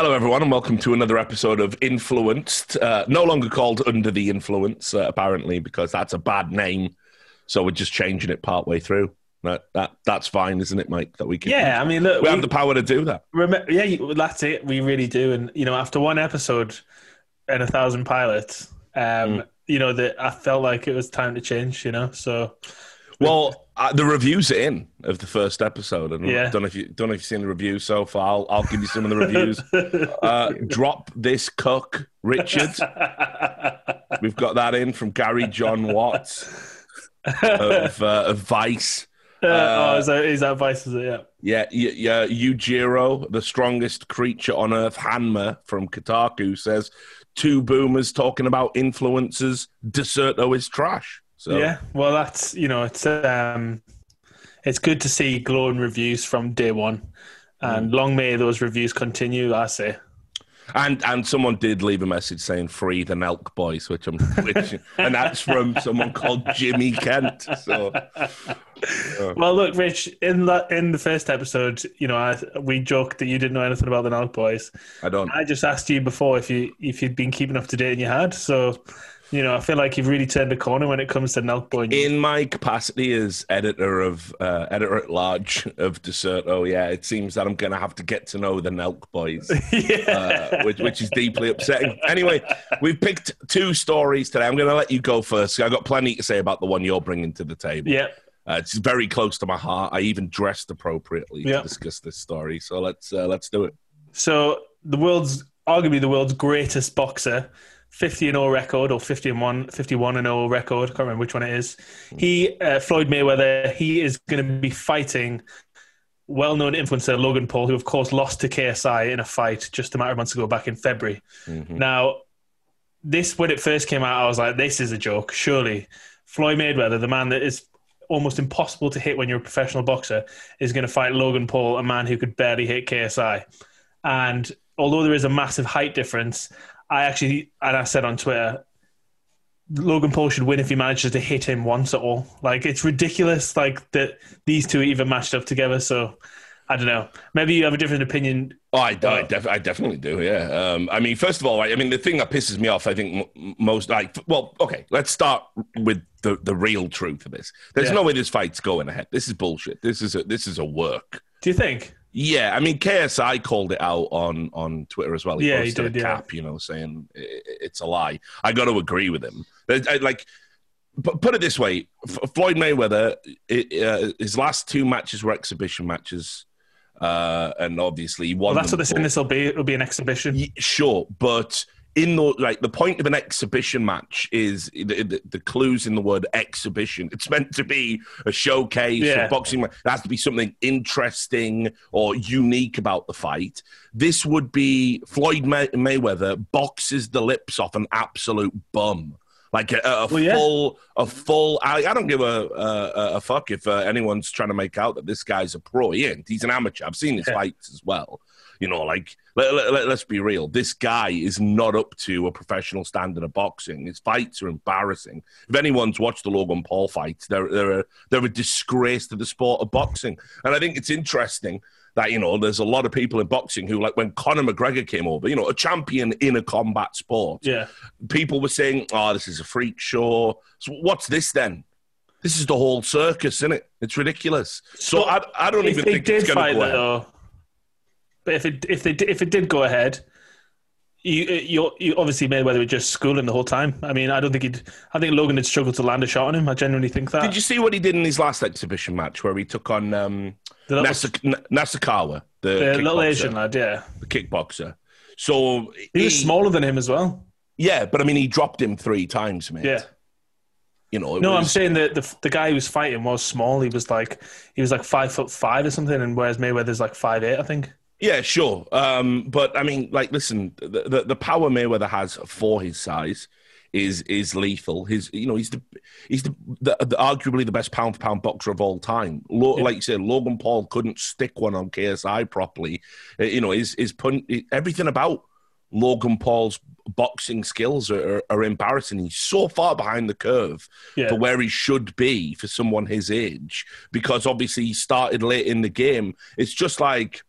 Hello, everyone, and welcome to another episode of Influenced. Uh, no longer called Under the Influence, uh, apparently, because that's a bad name. So we're just changing it partway through. That, that that's fine, isn't it, Mike? That we can. Yeah, I mean, look, we, have the power to do that. Rem- yeah, that's it. We really do. And you know, after one episode and a thousand pilots, um, Mm. you know, that I felt like it was time to change. You know, so Well, uh, the reviews in of the first episode, and Yeah. don't know if you don't know if you've seen the reviews so far. I'll, I'll give you some of the reviews. uh, drop this cook, Richard. We've got that in from Gary John Watts of, uh, of Vice. oh, is that, is that vice? Is it? Yeah. Yeah, yeah. Yujiro, the strongest creature on earth, Hanma from Kotaku says two boomers talking about influencers. Dexerto is trash. So Yeah. Well, that's you know, it's um, it's good to see glowing reviews from day one, Mm. and long may those reviews continue. I say. and and someone did leave a message saying free the Nelk boys, which I'm which, and that's from someone called Jimmy Kent. So Well, look, Rich. In the in the first episode, you know, I, we joked that you didn't know anything about the Nelk Boys. I don't. I just asked you before if you if you'd been keeping up to date and you had. So, you know, I feel like you've really turned a corner when it comes to Nelk Boy. news. In my capacity as editor of uh, editor at large of Dexerto, yeah, it seems that I'm going to have to get to know the Nelk boys. yeah. uh, which, which is deeply upsetting. Anyway, we've picked two stories today. I'm going to let you go first. I've got plenty to say about the one you're bringing to the table. yeah. Uh, it's very close to my heart. I even dressed appropriately Yeah. to discuss this story. So let's uh, let's do it. So the world's arguably the world's greatest boxer, 50 and 0 record or 50 and 1, 51 and 0 record. I Can't remember which one it is. He uh, Floyd Mayweather. He is going to be fighting well-known influencer Logan Paul, who of course lost to KSI in a fight just a matter of months ago back in February. Mhm. Now, this when it first came out, I was like, "This is a joke." Surely, Floyd Mayweather, the man that is almost impossible to hit when you're a professional boxer, is going to fight Logan Paul, a man who could barely hit KSI. And although there is a massive height difference, I actually, and I said on Twitter, Logan Paul should win if he manages to hit him once at all. Like it's ridiculous, like that these two even matched up together. So I don't know. Maybe you have a different opinion. Oh, I, I, def- I definitely do. Yeah. Um, I mean, first of all, I, I mean, the thing that pisses me off, I think m- most like, well, okay, let's start with the, the real truth of this. There's Yeah. no way this fight's going ahead. This is bullshit. This is a, this is a work. Do you think? Yeah, I mean, KSI called it out on on Twitter as well. Yeah, he did, a yeah. cap, you know, saying it's a lie. I got to agree with him. Like, put it this way: F- Floyd Mayweather, i- uh, his last two matches were exhibition matches, uh, and obviously he won. Well, that's what they're saying. This will be. It'll be an exhibition. Sure, but in the like the point of an exhibition match is the, the, the clues in the word exhibition. It's meant to be a showcase Yeah. of boxing. There has to be something interesting or unique about the fight. This would be Floyd May- Mayweather boxes the lips off an absolute bum. Like a, a Well, yeah. full, a full. I, I don't give a a, a fuck if uh, anyone's trying to make out that this guy's a pro. He ain't. He's an amateur. I've seen his Yeah. fights as well. You know, like let, let, us be real. This guy is not up to a professional standard of boxing. His fights are embarrassing. If anyone's watched the Logan Paul fights, they're they're a, they're a disgrace to the sport of boxing. And I think it's interesting that you know there's a lot of people in boxing who like when Conor McGregor came over, you know, a champion in a combat sport. Yeah. People were saying, "Oh, this is a freak show." So what's this then? This is the whole circus, isn't it? It's ridiculous. So I, I don't even they think did it's going fight to go though, but if it if they if it did go ahead, you you you obviously Mayweather would just school him the whole time. I mean, I don't think he'd. I think Logan had struggled to land a shot on him. I genuinely think that. Did you see what he did in his last exhibition match where he took on um, the little, Nasa- N- Nasukawa, the, the little Asian lad, yeah, the kickboxer? So he was smaller than him as well. Yeah, but I mean, he dropped him three times, mate. Yeah. You know, it No, I'm saying that the the guy who was fighting was small. He was like he was like five foot five or something, and whereas Mayweather's like five eight, I think. Yeah, sure. Um, but I mean, like, listen, the, the the power Mayweather has for his size is is lethal. His, you know, he's the he's the, the, the arguably the best pound for pound boxer of all time. Lo, Yeah. Like you said, Logan Paul couldn't stick one on KSI properly. Uh, You know, his his pun- everything about Logan Paul's boxing skills are, are, are embarrassing. He's so far behind the curve Yeah. for where he should be for someone his age because obviously he started late in the game. It's just like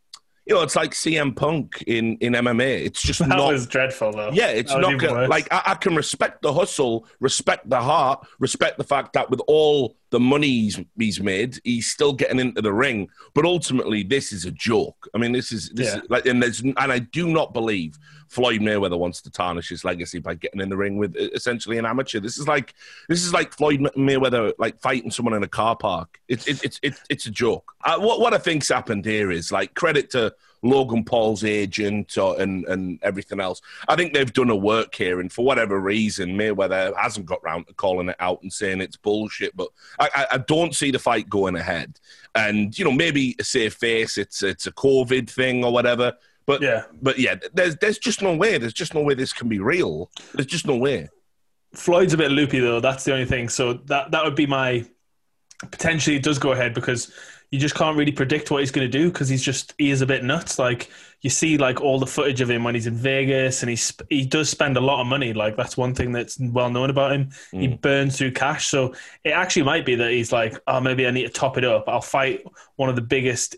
you know, it's like CM Punk in, in MMA. It's just That not. was dreadful, though. yeah, it's That not gonna, like I, I can respect the hustle, respect the heart, respect the fact that with all the money he's, he's made, he's still getting into the ring. But ultimately, this is a joke. I mean, this is this Yeah. is like, and there's and I do not believe Floyd Mayweather wants to tarnish his legacy by getting in the ring with essentially an amateur. This is like this is like Floyd Mayweather like fighting someone in a car park. It's it, it's it's it's a joke. Uh, what what I think's happened here is like credit to Logan Paul's agent or, and and everything else. I think they've done a work here, and for whatever reason, Mayweather hasn't got round to calling it out and saying it's bullshit. But I, I, don't see the fight going ahead. And you know, maybe save face, it's it's a COVID thing or whatever. But Yeah. but yeah, there's there's just no way. There's just no way this can be real. There's just no way. Floyd's a bit loopy though. That's the only thing. So that that would be my potentially it does go ahead because you just can't really predict what he's going to do because he's just he is a bit nuts. Like you see, like all the footage of him when he's in Vegas, and he sp- he does spend a lot of money. Like that's one thing that's well known about him. He mm. burns through cash, so it actually might be that he's like, oh, maybe I need to top it up. I'll fight one of the biggest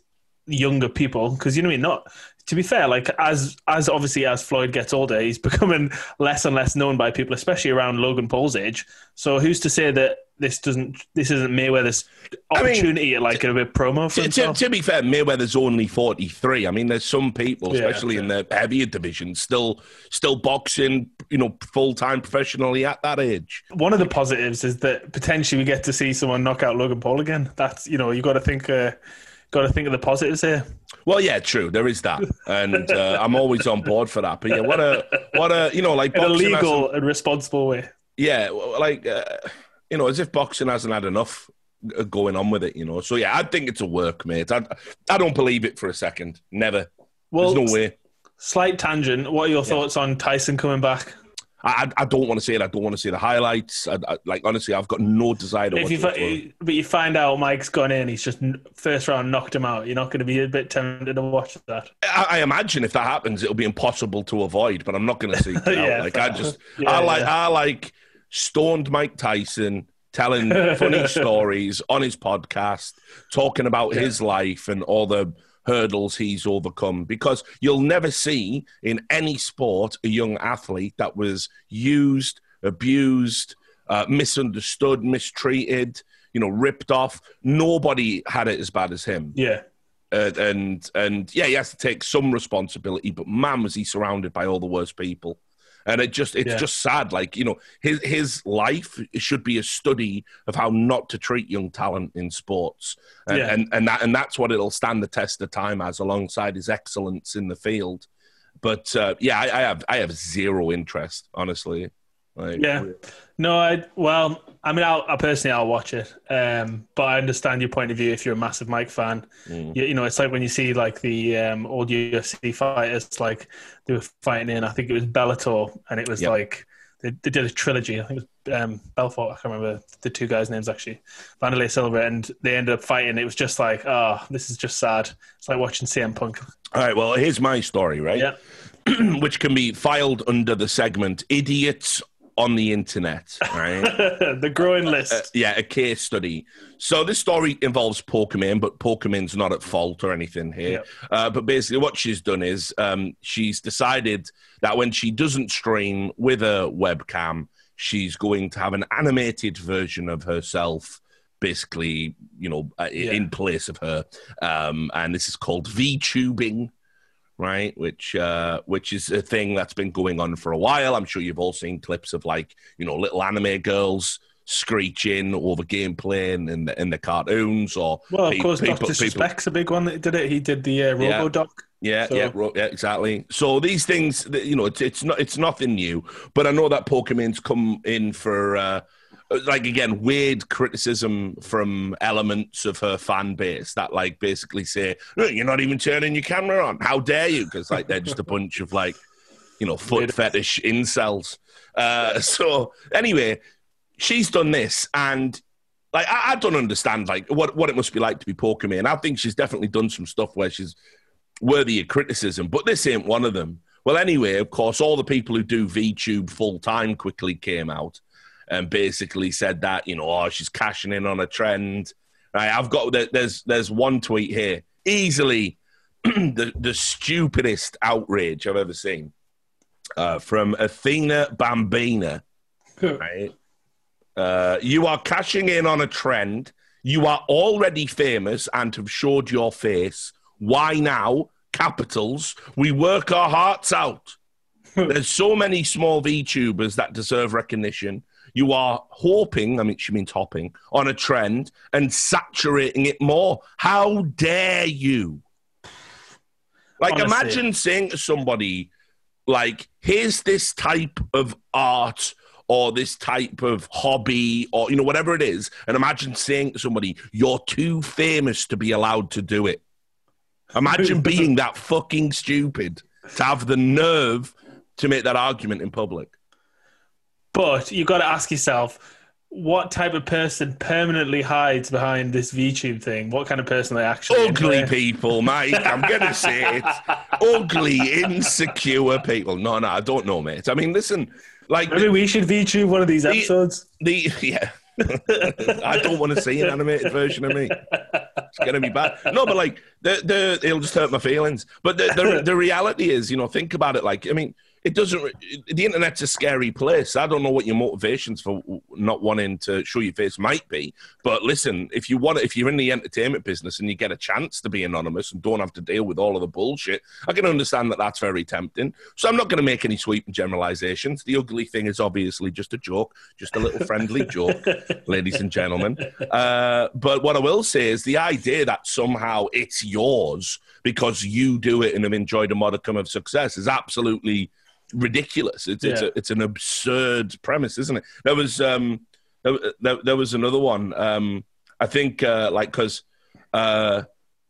younger people because you know what I mean. Not to be fair, like as as obviously as Floyd gets older, he's becoming less and less known by people, especially around Logan Paul's age. So who's to say that this doesn't this isn't Mayweather's I mean, opportunity at like a bit promo for To, to, to be fair, Mayweather's only 43. I mean, there's some people, Yeah. especially in the heavier division, still still boxing, you know, full time professionally at that age. One of the positives is that potentially we get to see someone knock out Logan Paul again. That's you know you got to think uh, got to think of the positives here. Well, yeah, true. There is that, and uh, I'm always on board for that. But yeah, what a what a you know like In a legal and responsible way. yeah, like uh, you know, as if boxing hasn't had enough uh, going on with it, you know. So yeah, I think it's a work, mate. I I don't believe it for a second. Never. Well, There's no way. slight tangent. What are your thoughts on Tyson coming back? I, I don't want to say it. I don't want to see the highlights. I, I, like honestly, I've got no desire to If watch you, it. but you find out Mike's gone in, he's just first round knocked him out. You're not going to be a bit tempted to watch that. I, I imagine if that happens, it'll be impossible to avoid. But I'm not going to see. Yeah, Like I just, Yeah, I like, yeah. I like stoned Mike Tyson telling funny stories on his podcast, talking about his life and all the hurdles he's overcome. Because you'll never see in any sport a young athlete that was used, abused, uh, misunderstood, mistreated. You know, ripped off. Nobody had it as bad as him Yeah, uh, and and yeah, he has to take some responsibility. But man, was he surrounded by all the worst people, and it just it's Yeah. just sad. Like you know, his his life should be a study of how not to treat young talent in sports, and Yeah. and, and that and that's what it'll stand the test of time as, alongside his excellence in the field. But uh, yeah, I, I have I have zero interest, honestly. Like, yeah. No, I well, I mean, I'll, I personally I'll watch it, um, but I understand your point of view. If you're a massive Mike fan, Mm. you, you know, it's like when you see like the um, old UFC fighters, like they were fighting in. I think it was Bellator, and it was Yep. like they, they did a trilogy. I think it was um, Belfort. I can't remember the two guys' names actually. Wanderlei Silva, and they ended up fighting. It was just like, oh, this is just sad. It's like watching CM Punk. All right, well, here's my story, right? Yeah. Which can be filed under the segment "Idiots on the Internet." Right. the growing list. Uh, yeah, a case study. So this story involves Pokimane, but Pokimane's not at fault or anything here. Yep. Uh, but basically, what she's done is um, she's decided that when she doesn't stream with a webcam, she's going to have an animated version of herself. Basically, you know, uh, Yeah. in place of her, um, and this is called VTubing, right? Which uh, which is a thing that's been going on for a while. I'm sure you've all seen clips of like you know little anime girls screeching over gameplay in in the, in the cartoons or Well, of course, people- Doctor people- Suspect's a big one that did it. He did the uh. RoboDoc. Yeah, So- yeah, ro- yeah, exactly. So these things, you know, it's it's not it's nothing new, but I know that Pokimane's come in for uh, like again weird criticism from elements of her fan base that like basically say "Oh, you're not even turning your camera on. How dare you? Because like they're just a bunch of like you know foot fetish incels. Uh, so anyway, she's done this and. Like I, I don't understand like what, what it must be like to be Pokimane. I think she's definitely done some stuff where she's worthy of criticism, but this ain't one of them. Well, anyway, of course, all the people who do VTube full time quickly came out and basically said that you know, oh, she's cashing in on a trend. Right, I've got there's there's one tweet here, easily the the stupidest outrage I've ever seen uh, from Athena Bambina. right? Uh, you are cashing in on a trend. You are already famous and have showed your face. Why now? Capitals. We work our hearts out. There's so many small VTubers that deserve recognition. You are hoping, I mean, she means hopping, on a trend and saturating it more. How dare you? Like, Honestly. imagine saying to somebody, like, here's this type of art or this type of hobby or, you know, whatever it is. And imagine saying to somebody, you're too famous to be allowed to do it. Imagine being that fucking stupid to have the nerve to make that argument in public. But you've got to ask yourself, what type of person permanently hides behind this VTube thing? What kind of person they actually Ugly are? people, Mike. I'm going to say it. Ugly, insecure people. No, no, I don't know, mate. I mean, listen, like Maybe we should VTube one of these episodes. the yeah. I don't want to see an animated version of me. It's gonna be bad. No, but like the the it'll just hurt my feelings. But the the, the reality is, you know, think about it. Like, I mean, it doesn't. The internet's a scary place. I don't know what your motivations for not wanting to show your face might be. But listen, if you want, if you're in the entertainment business and you get a chance to be anonymous and don't have to deal with all of the bullshit, I can understand that that's very tempting. So I'm not going to make any sweeping generalizations. The ugly thing is obviously just a joke, just a little friendly joke, ladies and gentlemen. Uh, but what I will say is the idea that somehow it's yours because you do it and have enjoyed a modicum of success is absolutely ridiculous. It's it's, a, it's an absurd premise, isn't it? There was um there, there, there was another one. Um, I think uh, like because uh,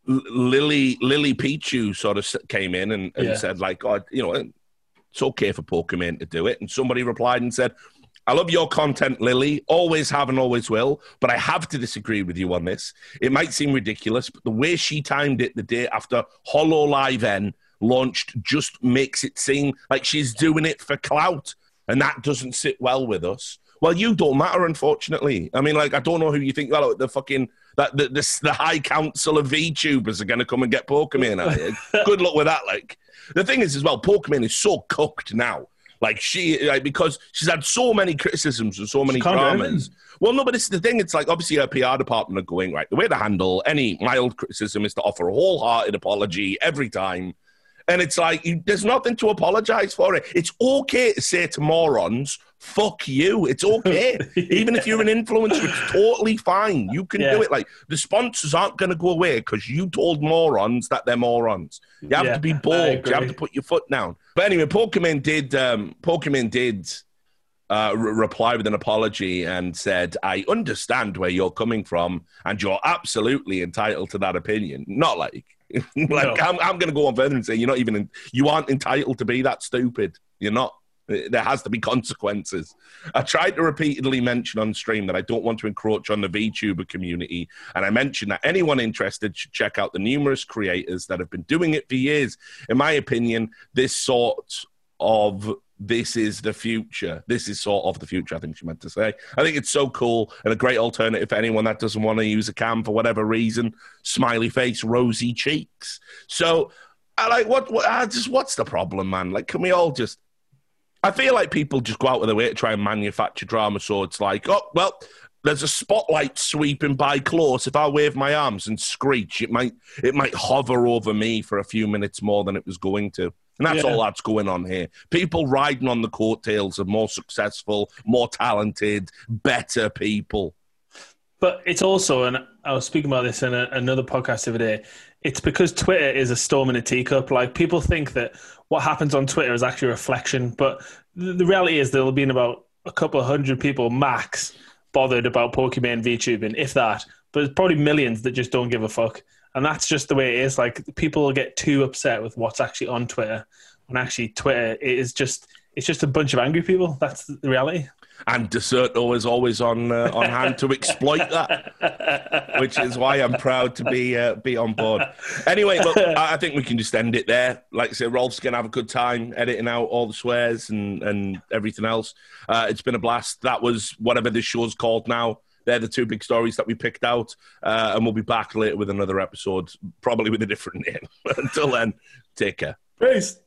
Lily Lily Pichu sort of came in and, and Yeah. said like, oh, you know, it's okay for Pokimane to do it, and somebody replied and said. I love your content, Lily. Always have and always will. But I have to disagree with you on this. It might seem ridiculous, but the way she timed it the day after Hololive EN launched just makes it seem like she's doing it for clout. And that doesn't sit well with us. Well, you don't matter, unfortunately. I mean, like, I don't know who you think, well, the fucking, that the, the, the high council of VTubers are going to come and get Pokimane out here. Good luck with that. Like, the thing is, as well, Pokimane is so cooked now. Like she, like because she's had so many criticisms and so many dramas. Well, no, but it's the thing. It's like obviously her PR department are going right. The way to handle any mild criticism is to offer a wholehearted apology every time. And it's like you, there's nothing to apologize for it. It's okay to say to morons, "Fuck you." It's okay, even if you're an influencer. It's totally fine. You can Yeah. do it. Like the sponsors aren't going to go away because you told morons that they're morons. You have Yeah, to be bold. You have to put your foot down. But anyway, Pokimane did. Um, Pokimane did uh, re- reply with an apology and said, "I understand where you're coming from, and you're absolutely entitled to that opinion." Not like, like No. I'm, I'm going to go on further and say you're not even, in, you aren't entitled to be that stupid. You're not. There has to be consequences. I tried to repeatedly mention on stream that I don't want to encroach on the VTuber community, and I mentioned that anyone interested should check out the numerous creators that have been doing it for years. In my opinion, this sort of this is the future. This is sort of the future, I think she meant to say. I think it's so cool and a great alternative for anyone that doesn't want to use a cam for whatever reason. Smiley face, rosy cheeks. So, I like what, what I just what's the problem, man? Like, can we all just I feel like people just go out of their way to try and manufacture drama. So it's like, oh, well, there's a spotlight sweeping by close. If I wave my arms and screech, it might it might hover over me for a few minutes more than it was going to. And that's Yeah. all that's going on here. People riding on the coattails of more successful, more talented, better people. But it's also, and I was speaking about this in a, another podcast the other day. It's because Twitter is a storm in a teacup. Like people think that what happens on Twitter is actually a reflection, but the, the reality is there'll be about a couple of hundred people max bothered about Pokimane VTubing, if that. But there's probably millions that just don't give a fuck, and that's just the way it is. Like people get too upset with what's actually on Twitter, when actually Twitter is just it's just a bunch of angry people. That's the reality. And Dexerto is always on uh, on hand to exploit that, which is why I'm proud to be uh, be on board. Anyway, look, I think we can just end it there. Like I said, Rolf's gonna have a good time editing out all the swears and and everything else. Uh, it's been a blast. That was whatever this show's called now. They're the two big stories that we picked out. Uh, and we'll be back later with another episode, probably with a different name. Until then, take care. Peace.